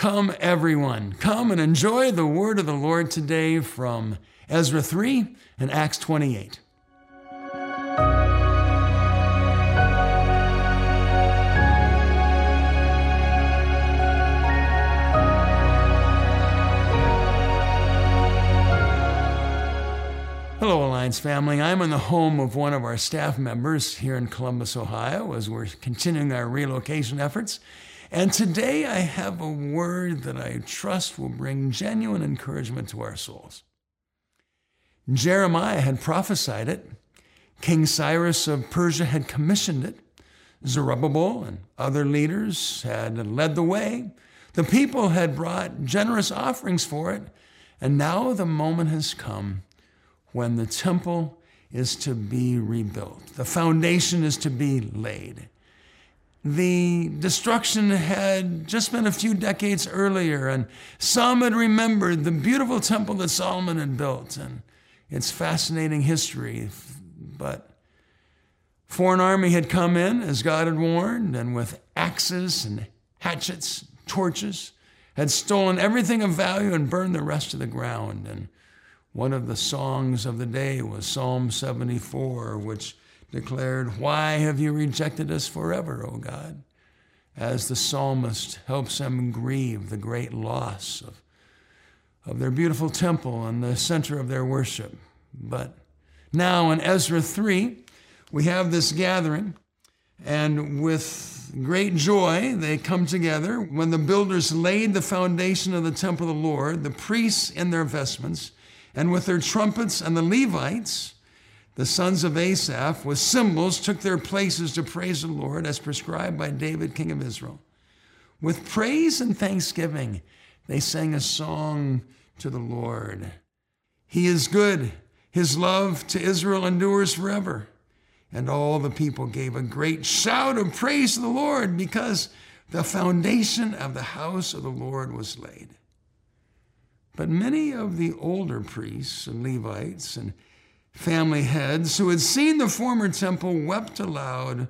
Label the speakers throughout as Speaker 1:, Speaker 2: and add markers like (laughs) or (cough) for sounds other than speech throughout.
Speaker 1: Come, everyone, come and enjoy the word of the Lord today from Ezra 3 and Acts 28. Hello, Alliance family. I'm in the home of one of our staff members here in Columbus, Ohio, as we're continuing our relocation efforts. And today I have a word that I trust will bring genuine encouragement to our souls. Jeremiah had prophesied it. King Cyrus of Persia had commissioned it. Zerubbabel and other leaders had led the way. The people had brought generous offerings for it. And now the moment has come when the temple is to be rebuilt. The foundation is to be laid. The destruction had just been a few decades earlier, and some had remembered the beautiful temple that Solomon had built and its fascinating history. But foreign army had come in, as God had warned, and with axes and hatchets, torches, had stolen everything of value and burned the rest of the ground. And one of the songs of the day was Psalm 74, which declared, Why have you rejected us forever, O God? As the psalmist helps them grieve the great loss of, of their beautiful temple and the center of their worship. But now in Ezra 3, we have this gathering, and with great joy they come together. When the builders laid the foundation of the temple of the Lord, the priests in their vestments, and with their trumpets, and the Levites, the sons of Asaph, with cymbals, took their places to praise the Lord as prescribed by David, king of Israel. With praise and thanksgiving, they sang a song to the Lord. He is good, his love to Israel endures forever. And all the people gave a great shout of praise to the Lord because the foundation of the house of the Lord was laid. But many of the older priests and Levites and family heads who had seen the former temple wept aloud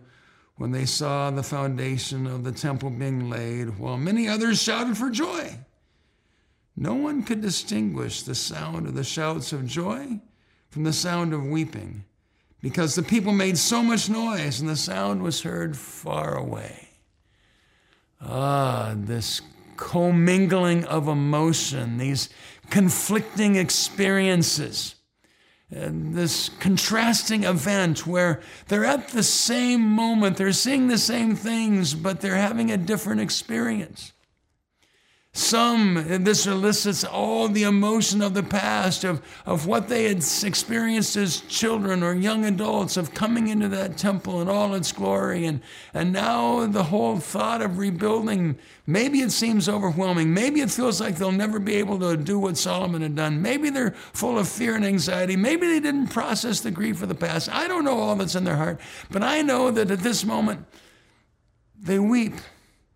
Speaker 1: when they saw the foundation of the temple being laid, while many others shouted for joy. No one could distinguish the sound of the shouts of joy from the sound of weeping, because the people made so much noise and the sound was heard far away. Ah, this commingling of emotion, these conflicting experiences Uh, this contrasting event where they're at the same moment, they're seeing the same things, but they're having a different experience. Some, this elicits all the emotion of the past, of, of what they had experienced as children or young adults, of coming into that temple in all its glory. And, and now the whole thought of rebuilding, maybe it seems overwhelming. Maybe it feels like they'll never be able to do what Solomon had done. Maybe they're full of fear and anxiety. Maybe they didn't process the grief of the past. I don't know all that's in their heart, but I know that at this moment, they weep.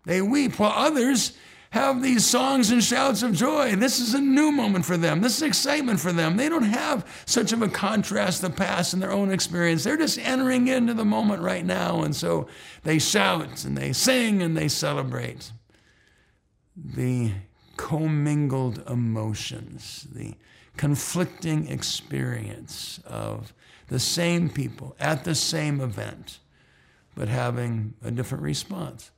Speaker 1: They weep while others have these songs and shouts of joy. This is a new moment for them. This is excitement for them. They don't have such of a contrast the past in their own experience. They're just entering into the moment right now. And so they shout and they sing and they celebrate. The commingled emotions, the conflicting experience of the same people at the same event, but having a different response.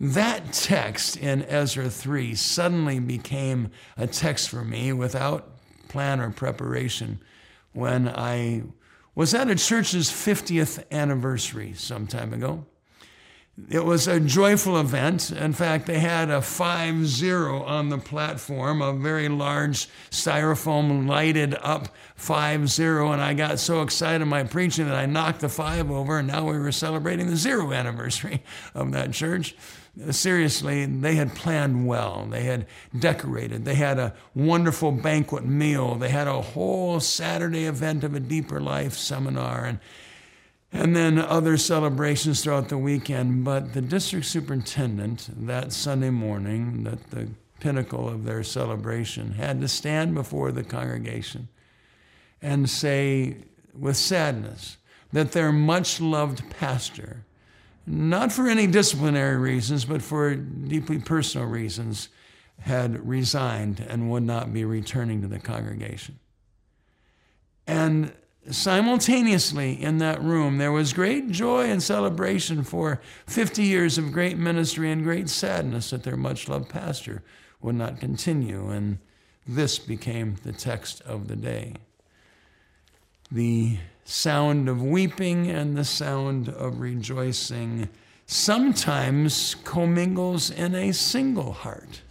Speaker 1: That text in Ezra 3 suddenly became a text for me without plan or preparation when I was at a church's 50th anniversary some time ago. It was a joyful event. In fact, they had a 5 0 on the platform, a very large styrofoam lighted up 5 0. And I got so excited my preaching that I knocked the 5 over, and now we were celebrating the zero anniversary (laughs) of that church seriously, they had planned well. They had decorated. They had a wonderful banquet meal. They had a whole Saturday event of a deeper life seminar and, and then other celebrations throughout the weekend. But the district superintendent that Sunday morning, at the pinnacle of their celebration, had to stand before the congregation and say with sadness that their much loved pastor not for any disciplinary reasons, but for deeply personal reasons, had resigned and would not be returning to the congregation. And simultaneously in that room, there was great joy and celebration for 50 years of great ministry and great sadness that their much loved pastor would not continue. And this became the text of the day. The sound of weeping and the sound of rejoicing sometimes commingles in a single heart.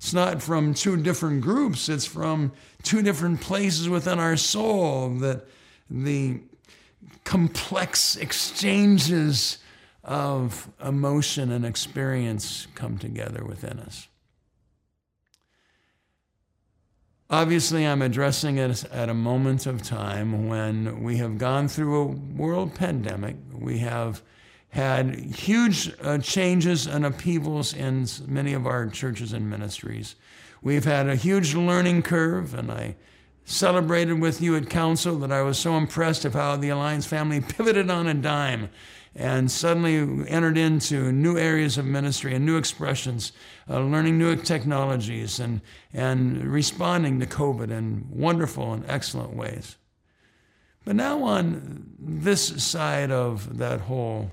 Speaker 1: It's not from two different groups, it's from two different places within our soul that the complex exchanges of emotion and experience come together within us. Obviously, I'm addressing it at a moment of time when we have gone through a world pandemic. We have had huge uh, changes and upheavals in many of our churches and ministries. We've had a huge learning curve, and I celebrated with you at council that I was so impressed of how the Alliance family pivoted on a dime and suddenly entered into new areas of ministry and new expressions, uh, learning new technologies and, and responding to COVID in wonderful and excellent ways. But now, on this side of that whole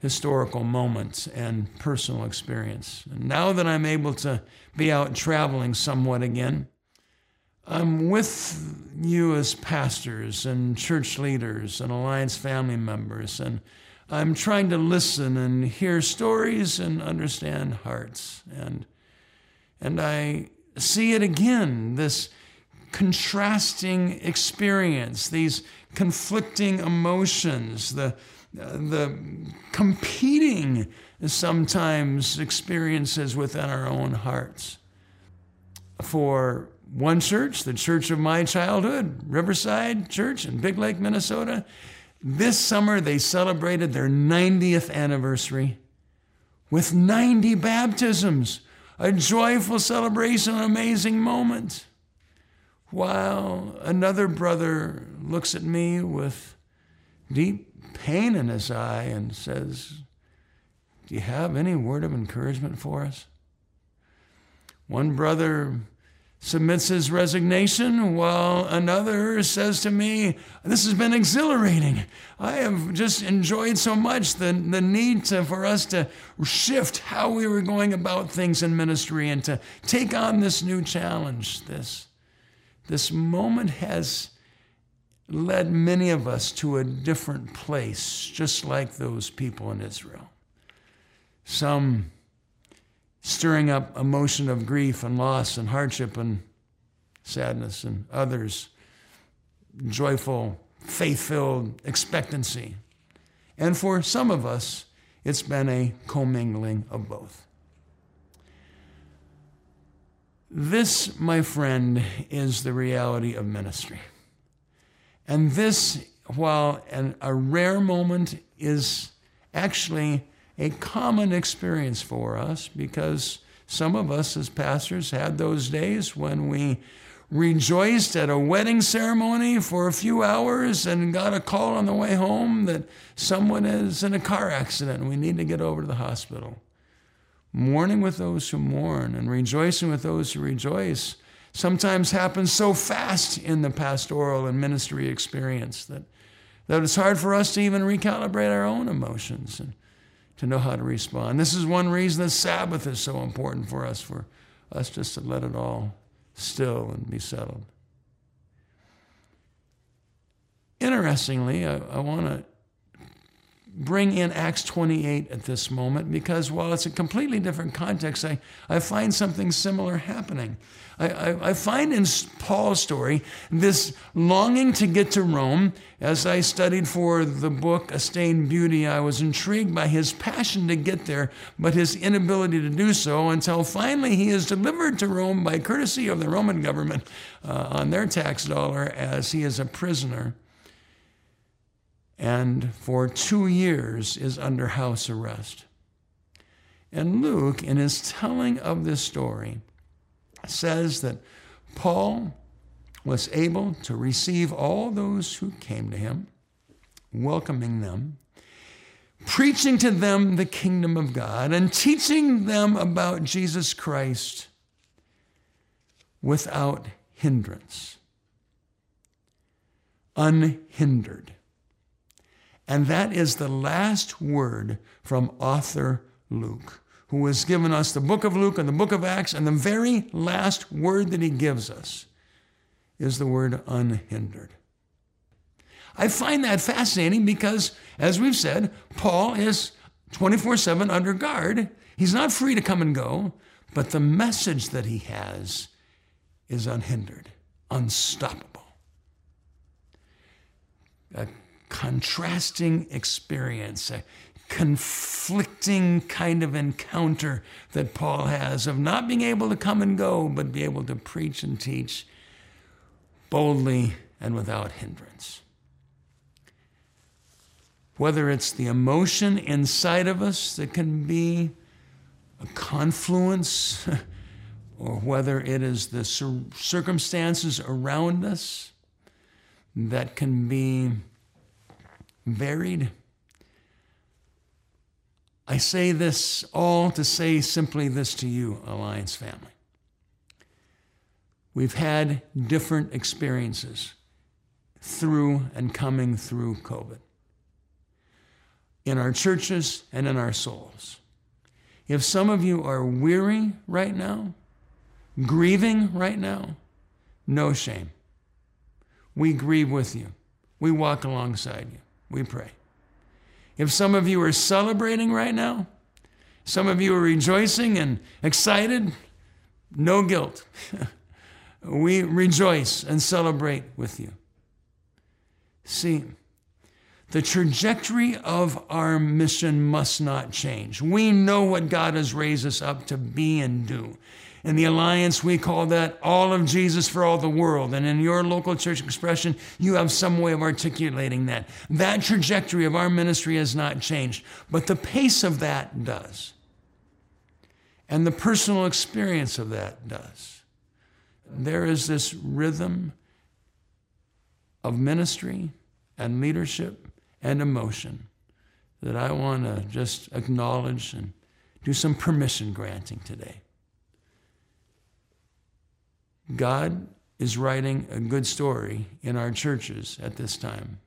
Speaker 1: historical moments and personal experience. And now that I'm able to be out traveling somewhat again, I'm with you as pastors and church leaders and Alliance family members, and I'm trying to listen and hear stories and understand hearts. And, and I see it again this contrasting experience, these conflicting emotions, the the competing sometimes experiences within our own hearts. For one church, the church of my childhood, Riverside Church in Big Lake, Minnesota, this summer they celebrated their 90th anniversary with 90 baptisms, a joyful celebration, an amazing moment. While another brother looks at me with deep pain in his eye and says, Do you have any word of encouragement for us? One brother submits his resignation, while another says to me, This has been exhilarating. I have just enjoyed so much the, the need to, for us to shift how we were going about things in ministry and to take on this new challenge. This, this moment has led many of us to a different place, just like those people in Israel. Some stirring up emotion of grief and loss and hardship and sadness, and others joyful, faith filled expectancy. And for some of us, it's been a commingling of both. This, my friend, is the reality of ministry. And this, while an, a rare moment, is actually a common experience for us because some of us as pastors had those days when we rejoiced at a wedding ceremony for a few hours and got a call on the way home that someone is in a car accident and we need to get over to the hospital. Mourning with those who mourn and rejoicing with those who rejoice sometimes happens so fast in the pastoral and ministry experience that, that it's hard for us to even recalibrate our own emotions and to know how to respond. This is one reason that Sabbath is so important for us, for us just to let it all still and be settled. Interestingly, I, I want to bring in Acts 28 at this moment because while it's a completely different context, I, I find something similar happening. I, I, I, find in Paul's story this longing to get to Rome. As I studied for the book A Stained Beauty, I was intrigued by his passion to get there, but his inability to do so until finally he is delivered to Rome by courtesy of the Roman government uh, on their tax dollar as he is a prisoner and for two years is under house arrest. And Luke, in his telling of this story, says that Paul was able to receive all those who came to him, welcoming them, preaching to them the kingdom of God and teaching them about Jesus Christ without hindrance, unhindered. And that is the last word from author Luke, who has given us the book of Luke and the book of Acts, and the very last word that he gives us is the word unhindered. I find that fascinating because, as we've said, Paul is 24 7 under guard. He's not free to come and go, but the message that he has is unhindered, unstoppable. A contrasting experience, a conflicting kind of encounter that Paul has of not being able to come and go, but be able to preach and teach boldly and without hindrance. Whether it's the emotion inside of us that can be a confluence, (laughs) or whether it is the circumstances around us that can be varied. I say this all to say simply this to you, Alliance family. We've had different experiences through and coming through COVID in our churches and in our souls. If some of you are weary right now, grieving right now, no shame. We grieve with you. We walk alongside you. We pray. If some of you are celebrating right now, some of you are rejoicing and excited, no guilt. (laughs) we rejoice and celebrate with you. See, the trajectory of our mission must not change. We know what God has raised us up to be and do. In the Alliance, we call that all of Jesus for all the world. And in your local church expression, you have some way of articulating that. That trajectory of our ministry has not changed, but the pace of that does. And the personal experience of that does there is this rhythm of ministry and leadership and emotion that I want to just acknowledge and do some permission granting today. God is writing a good story in our churches at this time,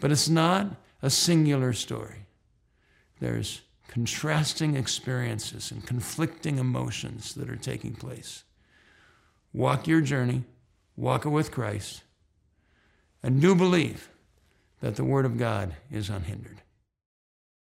Speaker 1: but it's not a singular story. There's contrasting experiences and conflicting emotions that are taking place. Walk your journey, walk it with Christ, and do believe that the Word of God is unhindered.